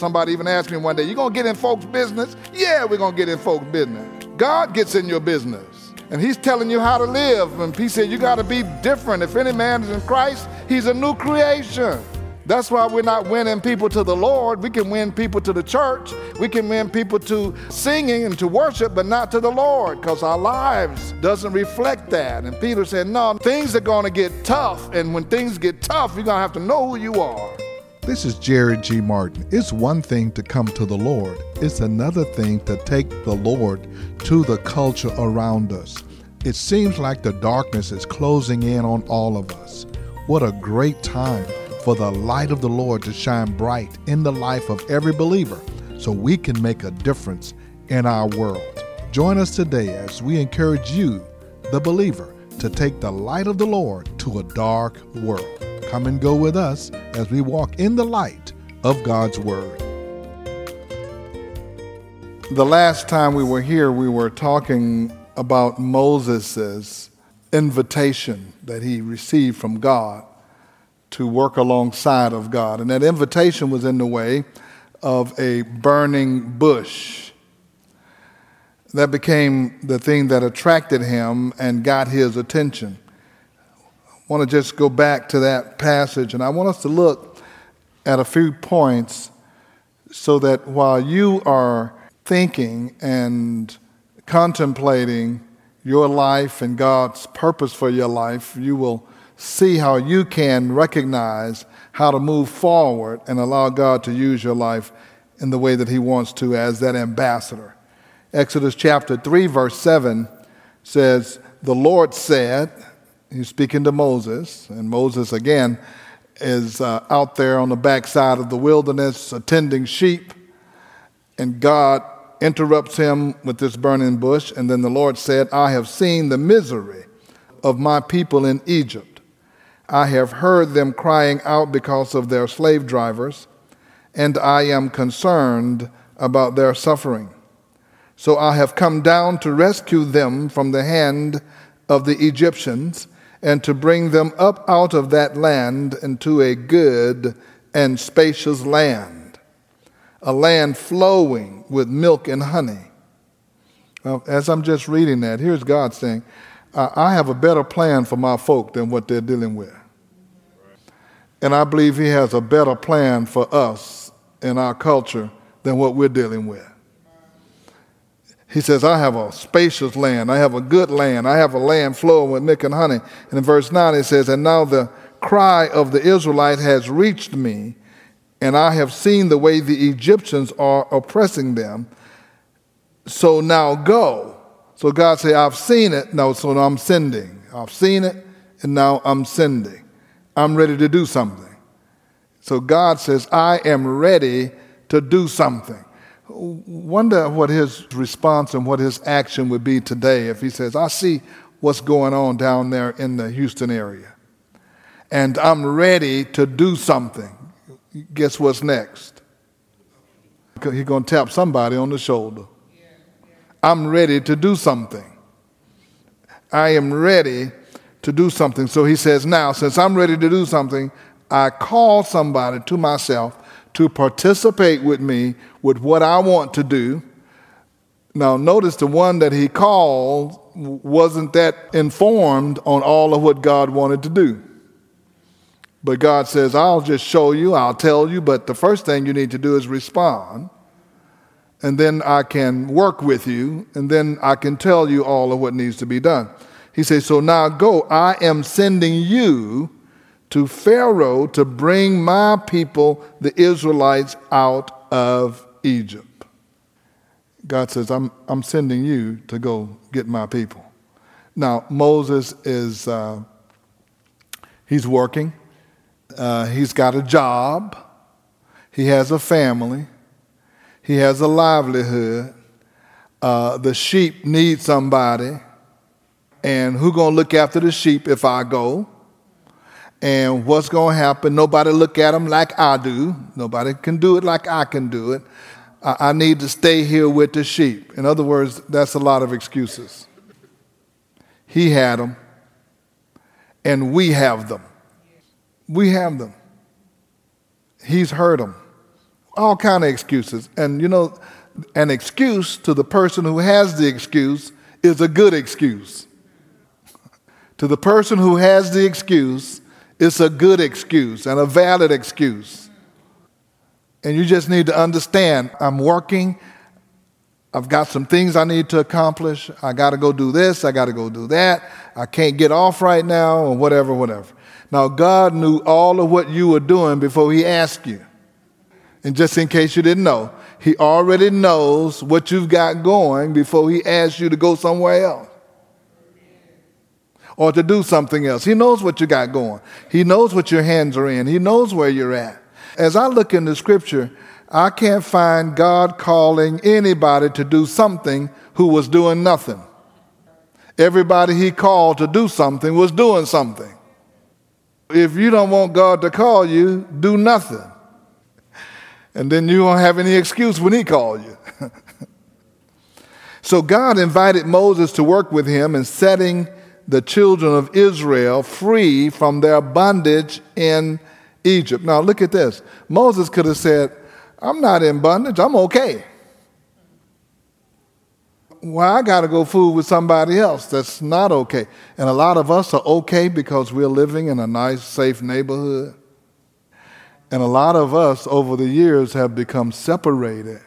Somebody even asked me one day, You gonna get in folks' business? Yeah, we're gonna get in folks' business. God gets in your business. And he's telling you how to live. And he said, You got to be different. If any man is in Christ, he's a new creation. That's why we're not winning people to the Lord. We can win people to the church. We can win people to singing and to worship, but not to the Lord because our lives doesn't reflect that. And Peter said, no, things are going to get tough. And when things get tough, you're going to have to know who you are. This is Jerry G. Martin. It's one thing to come to the Lord, it's another thing to take the Lord to the culture around us. It seems like the darkness is closing in on all of us. What a great time for the light of the Lord to shine bright in the life of every believer so we can make a difference in our world. Join us today as we encourage you, the believer, to take the light of the Lord to a dark world. Come and go with us as we walk in the light of God's Word. The last time we were here, we were talking about Moses' invitation that he received from God to work alongside of God. And that invitation was in the way of a burning bush. That became the thing that attracted him and got his attention. Want to just go back to that passage, and I want us to look at a few points so that while you are thinking and contemplating your life and God's purpose for your life, you will see how you can recognize how to move forward and allow God to use your life in the way that He wants to as that ambassador. Exodus chapter 3, verse 7 says, The Lord said, He's speaking to Moses, and Moses again is uh, out there on the backside of the wilderness attending sheep, and God interrupts him with this burning bush. And then the Lord said, I have seen the misery of my people in Egypt I have heard them crying out because of their slave drivers, and I am concerned about their suffering. So I have come down to rescue them from the hand of the Egyptians and to bring them up out of that land into a good and spacious land, a land flowing with milk and honey. As I'm just reading that, here's God saying, I have a better plan for my folk than what they're dealing with. And I believe He has a better plan for us in our culture than what we're dealing with. He says, I have a spacious land. I have a good land. I have a land flowing with milk and honey. And in verse 9, it says, And now the cry of the Israelite has reached me, and I have seen the way the Egyptians are oppressing them. So now go. So God said, I've seen it. No, so now I'm sending. I've seen it, and now I'm sending. I'm ready to do something. So God says, I am ready to do something. Wonder what his response and what his action would be today if he says, I see what's going on down there in the Houston area, and I'm ready to do something. Guess what's next? He's going to tap somebody on the shoulder. I'm ready to do something. I am ready to do something. So he says, Now, since I'm ready to do something, I call somebody to myself to participate with me with what I want to do. Now, notice the one that he called wasn't that informed on all of what God wanted to do. But God says, I'll just show you, I'll tell you, but the first thing you need to do is respond. And then I can work with you, and then I can tell you all of what needs to be done. He says, So now go, I am sending you to Pharaoh to bring my people, the Israelites, out of Egypt. God says, I'm, I'm sending you to go get my people. Now, Moses is, uh, he's working. Uh, he's got a job. He has a family. He has a livelihood. Uh, the sheep need somebody and who gonna look after the sheep if I go? And what's gonna happen? Nobody look at them like I do. Nobody can do it like I can do it. I, I need to stay here with the sheep. In other words, that's a lot of excuses. He had them, and we have them. We have them. He's heard them. All kind of excuses. And you know, an excuse to the person who has the excuse is a good excuse. to the person who has the excuse, it's a good excuse and a valid excuse. And you just need to understand I'm working, I've got some things I need to accomplish. I got to go do this, I got to go do that. I can't get off right now, or whatever, whatever. Now, God knew all of what you were doing before He asked you. And just in case you didn't know, He already knows what you've got going before He asks you to go somewhere else or to do something else. He knows what you got going, He knows what your hands are in, He knows where you're at. As I look in the scripture, I can't find God calling anybody to do something who was doing nothing. Everybody he called to do something was doing something. If you don't want God to call you, do nothing. And then you won't have any excuse when he calls you. so God invited Moses to work with him in setting the children of Israel free from their bondage in Egypt. Now look at this. Moses could have said, I'm not in bondage. I'm okay. Well, I got to go fool with somebody else that's not okay. And a lot of us are okay because we're living in a nice, safe neighborhood. And a lot of us over the years have become separated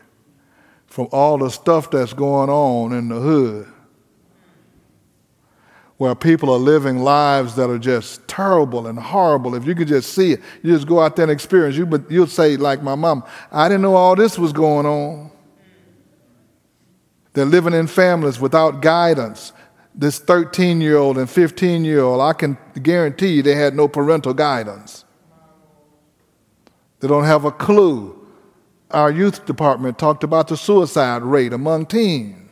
from all the stuff that's going on in the hood where people are living lives that are just terrible and horrible. If you could just see it, you just go out there and experience. You, but you'll say, like my mom, I didn't know all this was going on. They're living in families without guidance. This 13 year old and 15 year old, I can guarantee you they had no parental guidance. They don't have a clue. Our youth department talked about the suicide rate among teens.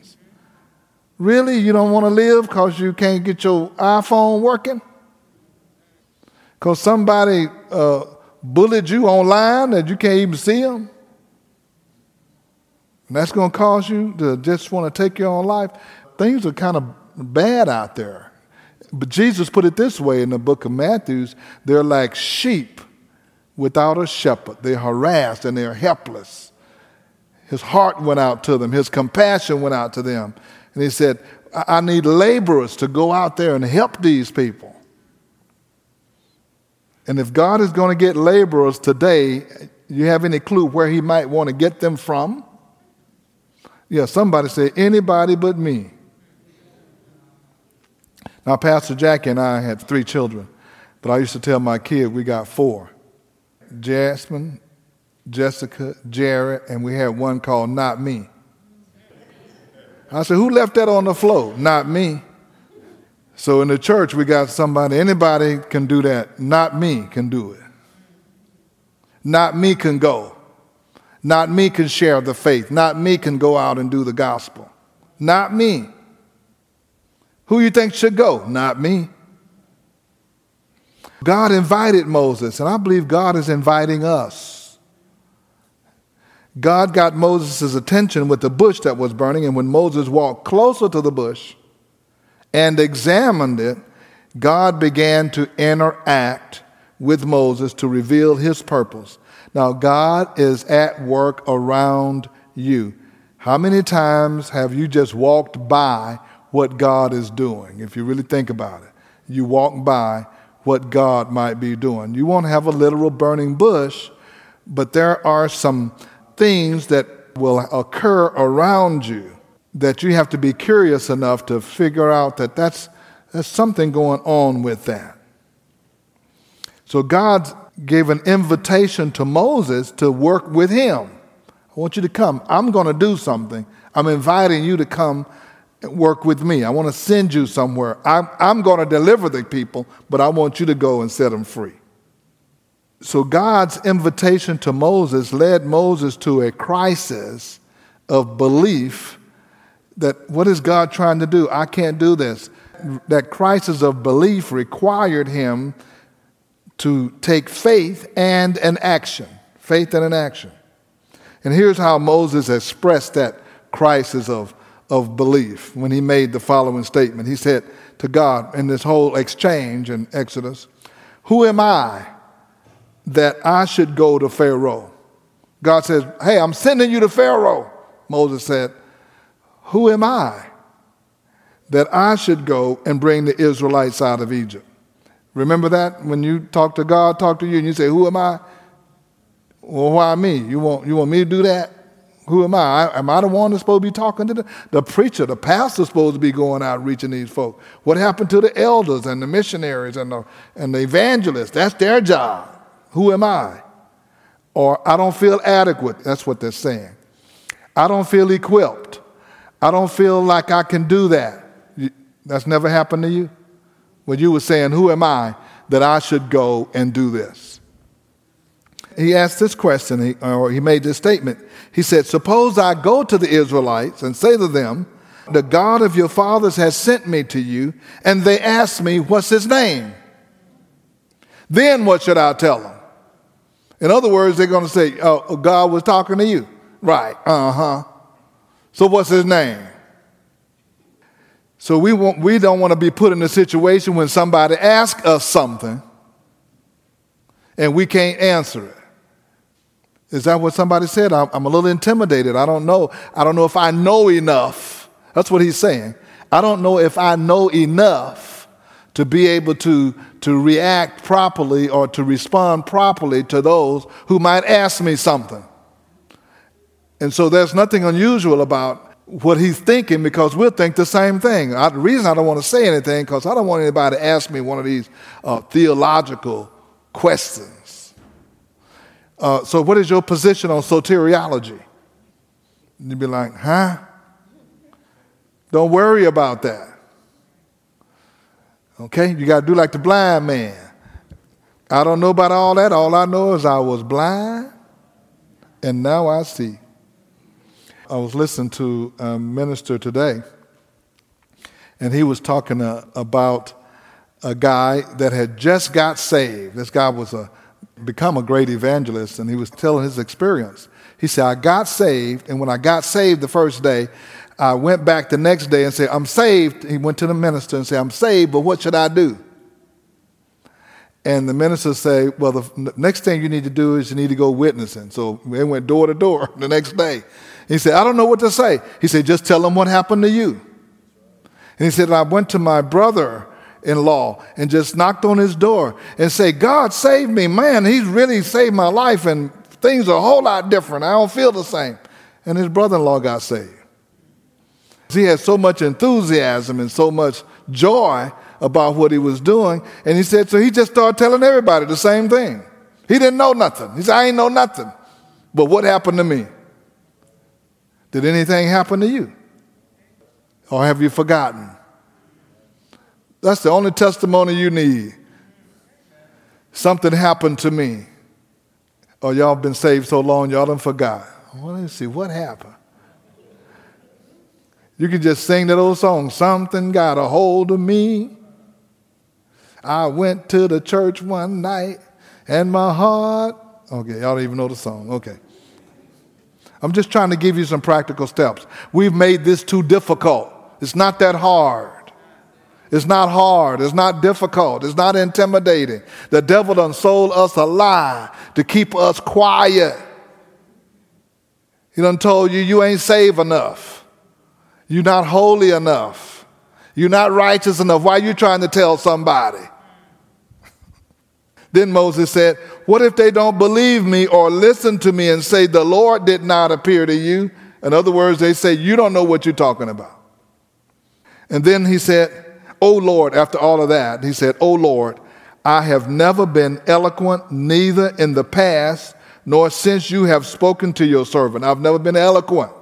Really? You don't want to live because you can't get your iPhone working? Because somebody uh, bullied you online that you can't even see them? And that's going to cause you to just want to take your own life? Things are kind of bad out there. But Jesus put it this way in the book of Matthews they're like sheep without a shepherd. They're harassed and they're helpless. His heart went out to them, his compassion went out to them. And he said, I need laborers to go out there and help these people. And if God is going to get laborers today, you have any clue where he might want to get them from? Yeah, somebody say, anybody but me. Now, Pastor Jackie and I had three children, but I used to tell my kid we got four Jasmine, Jessica, Jared, and we had one called Not Me. I said, Who left that on the floor? Not me. So in the church, we got somebody, anybody can do that. Not me can do it. Not me can go. Not me can share the faith. Not me can go out and do the gospel. Not me. Who you think should go? Not me. God invited Moses, and I believe God is inviting us. God got Moses' attention with the bush that was burning, and when Moses walked closer to the bush and examined it, God began to interact with Moses to reveal his purpose. Now, God is at work around you. How many times have you just walked by what God is doing? If you really think about it, you walk by what God might be doing. You won't have a literal burning bush, but there are some things that will occur around you that you have to be curious enough to figure out that that's, there's something going on with that. So God gave an invitation to Moses to work with him. I want you to come. I'm going to do something. I'm inviting you to come and work with me. I want to send you somewhere. I'm, I'm going to deliver the people, but I want you to go and set them free. So God's invitation to Moses led Moses to a crisis of belief that what is God trying to do? I can't do this. That crisis of belief required him to take faith and an action. Faith and an action. And here's how Moses expressed that crisis of, of belief when he made the following statement. He said to God in this whole exchange in Exodus, Who am I? That I should go to Pharaoh, God says, Hey, I'm sending you to Pharaoh. Moses said, Who am I that I should go and bring the Israelites out of Egypt? Remember that when you talk to God, talk to you, and you say, Who am I? Well, why me? You want, you want me to do that? Who am I? Am I the one that's supposed to be talking to them? The preacher, the pastor's supposed to be going out reaching these folk. What happened to the elders and the missionaries and the, and the evangelists? That's their job. Who am I? Or I don't feel adequate. That's what they're saying. I don't feel equipped. I don't feel like I can do that. That's never happened to you? When you were saying, Who am I that I should go and do this? He asked this question, or he made this statement. He said, Suppose I go to the Israelites and say to them, The God of your fathers has sent me to you, and they ask me, What's his name? Then what should I tell them? In other words, they're going to say, Oh, God was talking to you. Right, uh huh. So what's his name? So we, want, we don't want to be put in a situation when somebody asks us something and we can't answer it. Is that what somebody said? I'm, I'm a little intimidated. I don't know. I don't know if I know enough. That's what he's saying. I don't know if I know enough to be able to, to react properly or to respond properly to those who might ask me something. And so there's nothing unusual about what he's thinking because we'll think the same thing. I, the reason I don't want to say anything because I don't want anybody to ask me one of these uh, theological questions. Uh, so, what is your position on soteriology? You'd be like, huh? Don't worry about that. Okay? You got to do like the blind man. I don't know about all that. All I know is I was blind and now I see. I was listening to a minister today, and he was talking uh, about a guy that had just got saved. This guy was a become a great evangelist, and he was telling his experience. He said, "I got saved, and when I got saved the first day, I went back the next day and said, I'm saved." He went to the minister and said, "I'm saved, but what should I do?" And the minister said, "Well, the next thing you need to do is you need to go witnessing." So they went door to door the next day. He said, I don't know what to say. He said, just tell them what happened to you. And he said, I went to my brother in law and just knocked on his door and say, God saved me. Man, he's really saved my life and things are a whole lot different. I don't feel the same. And his brother in law got saved. He had so much enthusiasm and so much joy about what he was doing. And he said, so he just started telling everybody the same thing. He didn't know nothing. He said, I ain't know nothing. But what happened to me? Did anything happen to you? Or have you forgotten? That's the only testimony you need. Something happened to me. Or y'all been saved so long, y'all done forgot. Well, let's see, what happened? You can just sing that old song, Something Got a Hold of Me. I went to the church one night and my heart. Okay, y'all don't even know the song. Okay. I'm just trying to give you some practical steps. We've made this too difficult. It's not that hard. It's not hard. It's not difficult. It's not intimidating. The devil done sold us a lie to keep us quiet. He done told you you ain't saved enough. You're not holy enough. You're not righteous enough. Why are you trying to tell somebody? Then Moses said, What if they don't believe me or listen to me and say, The Lord did not appear to you? In other words, they say, You don't know what you're talking about. And then he said, Oh Lord, after all of that, he said, Oh Lord, I have never been eloquent, neither in the past nor since you have spoken to your servant. I've never been eloquent.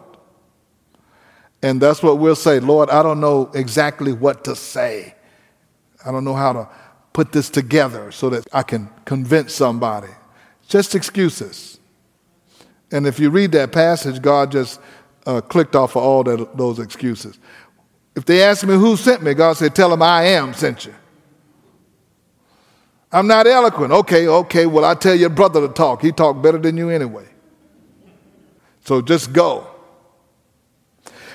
And that's what we'll say Lord, I don't know exactly what to say. I don't know how to put this together so that I can convince somebody. Just excuses. And if you read that passage, God just uh, clicked off of all that, those excuses. If they ask me who sent me, God said, Tell them I am sent you. I'm not eloquent. Okay, okay, well, I tell your brother to talk. He talked better than you anyway. So just go.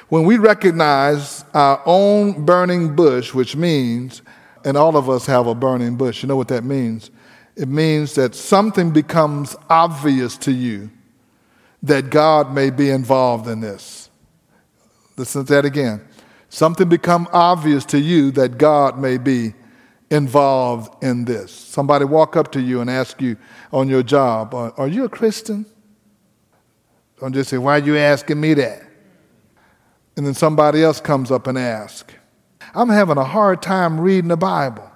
When we recognize our own burning bush, which means and all of us have a burning bush. You know what that means? It means that something becomes obvious to you that God may be involved in this. Listen to that again. Something become obvious to you that God may be involved in this. Somebody walk up to you and ask you on your job, Are, you a Christian? Don't just say, Why are you asking me that? And then somebody else comes up and asks, I'm having a hard time reading the Bible.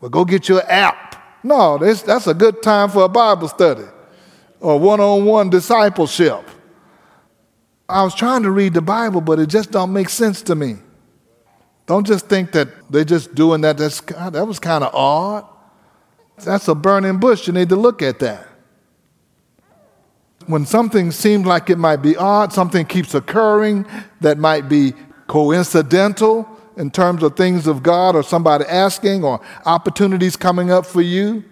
Well, go get your app. No, that's, a good time for a Bible study or one on one discipleship. I was trying to read the Bible, but it just don't make sense to me. Don't just think that they're just doing that. That's, that was kind of odd. That's a burning bush. You need to look at that. When something seems like it might be odd, something keeps occurring that might be coincidental in terms of things of God or somebody asking or opportunities coming up for you,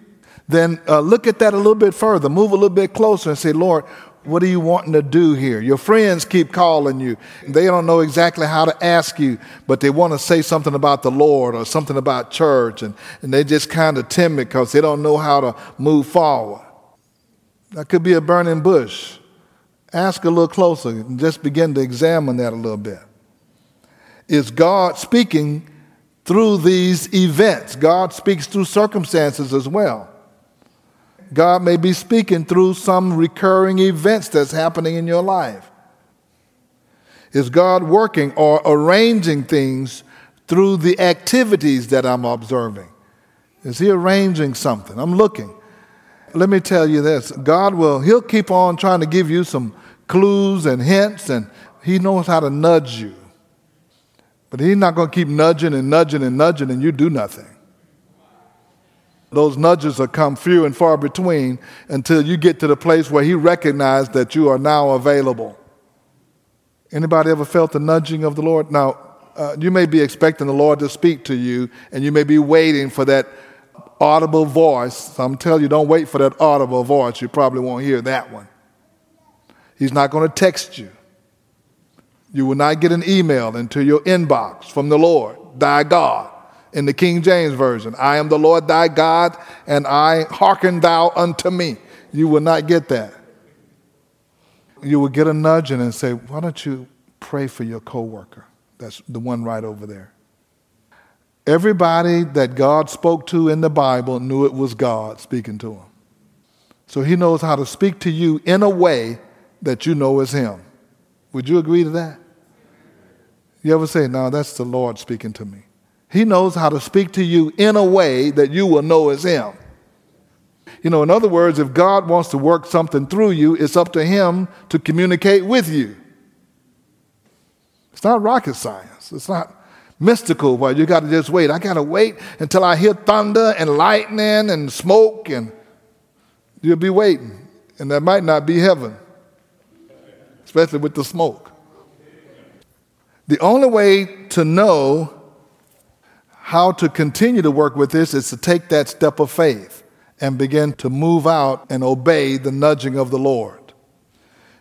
then uh, look at that a little bit further. Move a little bit closer and say, Lord, what are you wanting to do here? Your friends keep calling you. They don't know exactly how to ask you, but they want to say something about the Lord or something about church, and, and they're just kind of timid because they don't know how to move forward. That could be a burning bush. Ask a little closer and just begin to examine that a little bit. Is God speaking through these events? God speaks through circumstances as well. God may be speaking through some recurring events that's happening in your life. Is God working or arranging things through the activities that I'm observing? Is He arranging something? I'm looking. Let me tell you this God will, He'll keep on trying to give you some clues and hints, and He knows how to nudge you. But He's not going to keep nudging and nudging and nudging, and you do nothing. Those nudges will come few and far between until you get to the place where he recognizes that you are now available. Anybody ever felt the nudging of the Lord? Now, uh, you may be expecting the Lord to speak to you, and you may be waiting for that audible voice. I'm telling you, don't wait for that audible voice. You probably won't hear that one. He's not going to text you. You will not get an email into your inbox from the Lord, thy God in the King James Version. I am the Lord thy God, and I hearken thou unto me. You will not get that. You will get a nudge and say, Why don't you pray for your coworker? That's the one right over there. Everybody that God spoke to in the Bible knew it was God speaking to them. So he knows how to speak to you in a way that you know is him. Would you agree to that? You ever say, No, that's the Lord speaking to me? He knows how to speak to you in a way that you will know is Him. You know, in other words, if God wants to work something through you, it's up to Him to communicate with you. It's not rocket science. It's not mystical where you got to just wait. I got to wait until I hear thunder and lightning and smoke, and you'll be waiting. And that might not be heaven, especially with the smoke. The only way to know how to continue to work with this is to take that step of faith and begin to move out and obey the nudging of the Lord.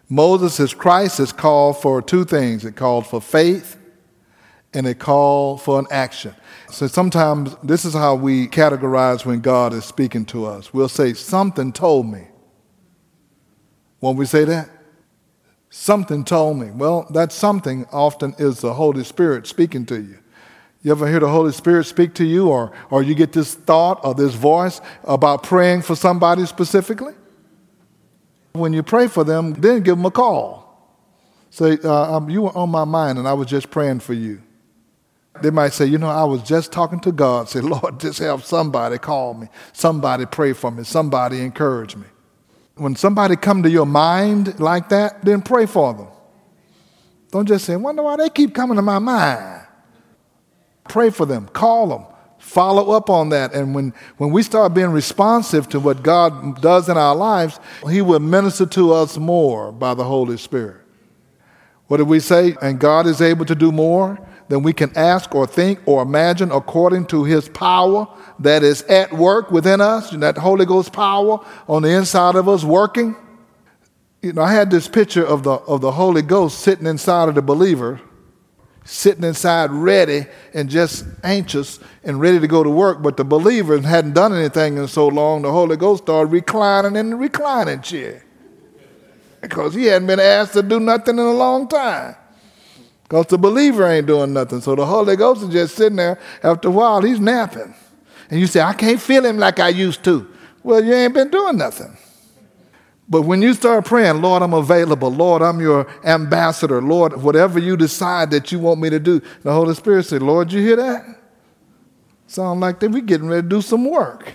Moses' crisis called for two things it called for faith and it call for an action. So sometimes this is how we categorize when God is speaking to us. We'll say, Something told me. Won't we say that? Something told me. Well, that something often is the Holy Spirit speaking to you. You ever hear the Holy Spirit speak to you, or, or you get this thought or this voice about praying for somebody specifically? When you pray for them, then give them a call. Say, uh, um, You were on my mind, and I was just praying for you. They might say, You know, I was just talking to God. Say, Lord, just have somebody call me, somebody pray for me, somebody encourage me. When somebody come to your mind like that, then pray for them. Don't just say, Wonder why they keep coming to my mind. Pray for them, call them, follow up on that. And when, when we start being responsive to what God does in our lives, He will minister to us more by the Holy Spirit. What did we say? And God is able to do more than we can ask or think or imagine according to His power that is at work within us, and that Holy Ghost power on the inside of us working. You know, I had this picture of the, of the Holy Ghost sitting inside of the believer sitting inside ready and just anxious and ready to go to work. But the believer hadn't done anything in so long, the Holy Ghost started reclining in the reclining chair. because he hadn't been asked to do nothing in a long time. Because the believer ain't doing nothing. So the Holy Ghost is just sitting there. After a while, he's napping. And you say, I can't feel him like I used to. Well, you ain't been doing nothing. But when you start praying, Lord, I'm available. Lord, I'm your ambassador. Lord, whatever you decide that you want me to do, the Holy Spirit said, Lord, you hear that? Sound like that we getting ready to do some work.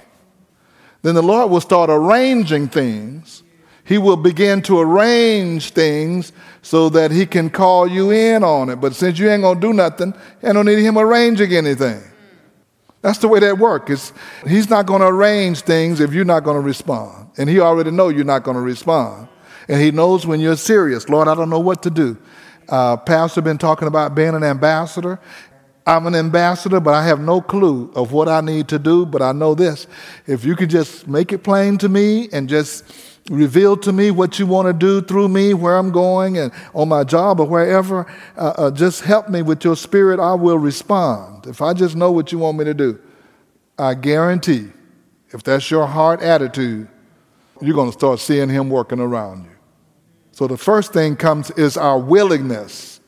Then the Lord will start arranging things. He will begin to arrange things so that he can call you in on it. But since you ain't gonna do nothing, you don't need him arranging anything. That's the way that works. he's not to arrange things if you're not to respond. And he already know you're not to respond. And he knows when you're serious. Lord, I don't know what to do. Uh, Pastor been talking about being an ambassador. I'm an ambassador, but I have no clue of what I need to do. But I know this: if you could just make it plain to me and just reveal to me what you want to do through me, where I'm going, and on my job or wherever. Uh, uh, just help me with your spirit. I will respond. If I just know what you want me to do, I guarantee, if that's your heart attitude, you're going to start seeing Him working around you. So the first thing comes is our willingness,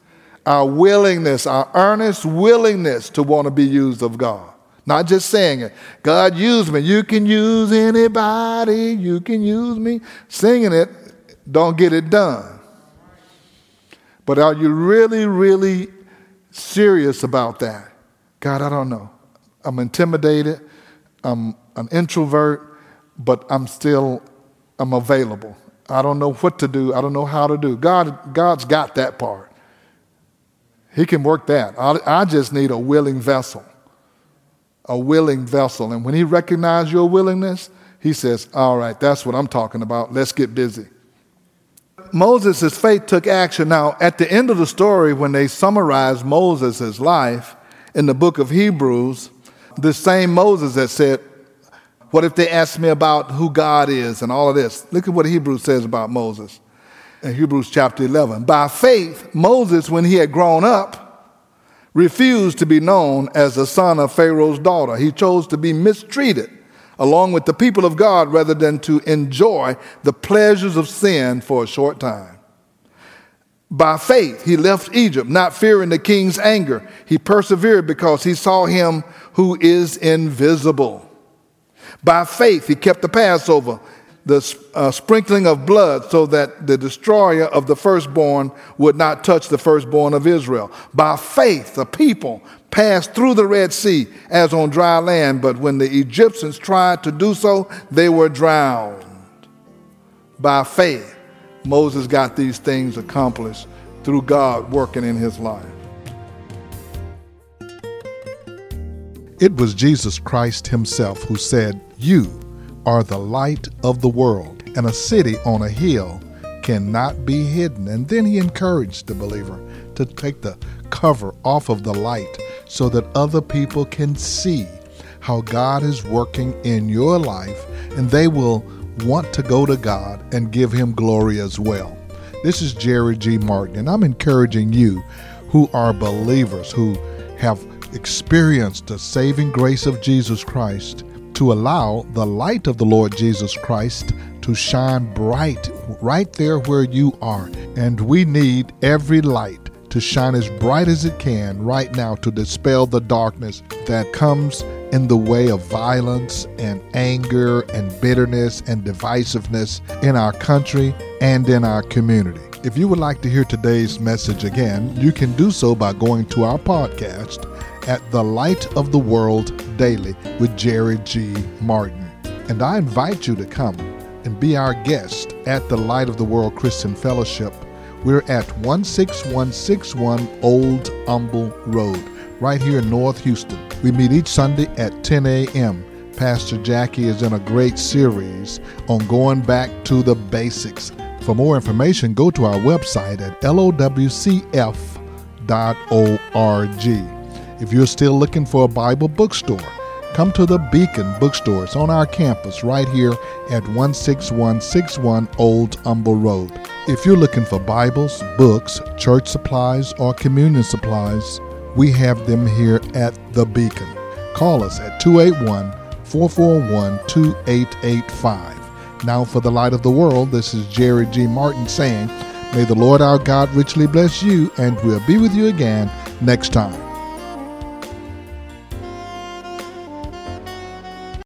our willingness, our earnest willingness to want to be used of God. Not just saying it. God use me. You can use anybody. You can use me. Singing it, don't get it done. But are you really, really serious about that? God, I don't know. I'm intimidated. I'm an introvert, but I'm still I'm available. I don't know what to do. I don't know how to do. God, God's got that part. He can work that. I, I just need a willing vessel a willing vessel. And when he recognizes your willingness, he says, All right, that's what I'm talking about. Let's get busy. Moses' faith took action. Now, at the end of the story, when they summarize Moses' life in the book of Hebrews, the same Moses that said, What if they ask me about who God is and all of this? Look at what Hebrews says about Moses in Hebrews chapter 11. By faith, Moses, when he had grown up, refused to be known as the son of Pharaoh's daughter. He chose to be mistreated along with the people of God rather than to enjoy the pleasures of sin for a short time. By faith, he left Egypt, not fearing the king's anger. He persevered because he saw him who is invisible. By faith, he kept the Passover the uh, sprinkling of blood so that the destroyer of the firstborn would not touch the firstborn of Israel. By faith, the people passed through the Red Sea as on dry land, but when the Egyptians tried to do so, they were drowned. By faith, Moses got these things accomplished through God working in his life. It was Jesus Christ himself who said, You are the light of the world, and a city on a hill cannot be hidden. And then he encouraged the believer to take the cover off of the light so that other people can see how God is working in your life and they will want to go to God and give him glory as well. This is Jerry G. Martin, and I'm encouraging you who are believers, who have experienced the saving grace of Jesus Christ to allow the light of the Lord Jesus Christ to shine bright right there where you are. And we need every light to shine as bright as it can right now to dispel the darkness that comes in the way of violence and anger and bitterness and divisiveness in our country and in our community. If you would like to hear today's message again, you can do so by going to our podcast at The Light of the World Daily with Jerry G. Martin. And I invite you to come and be our guest at the Light of the World Christian Fellowship. We're at 16161 Old Humble Road, right here in North Houston. We meet each Sunday at 10 a.m. Pastor Jackie is in a great series on going back to the basics. For more information, go to our website at lowcf.org. If you're still looking for a Bible bookstore, come to the Beacon Bookstore. It's on our campus right here at 16161 Old Humble Road. If you're looking for Bibles, books, church supplies, or communion supplies, we have them here at the Beacon. Call us at 281 441 2885. Now, for the light of the world, this is Jerry G. Martin saying, May the Lord our God richly bless you, and we'll be with you again next time.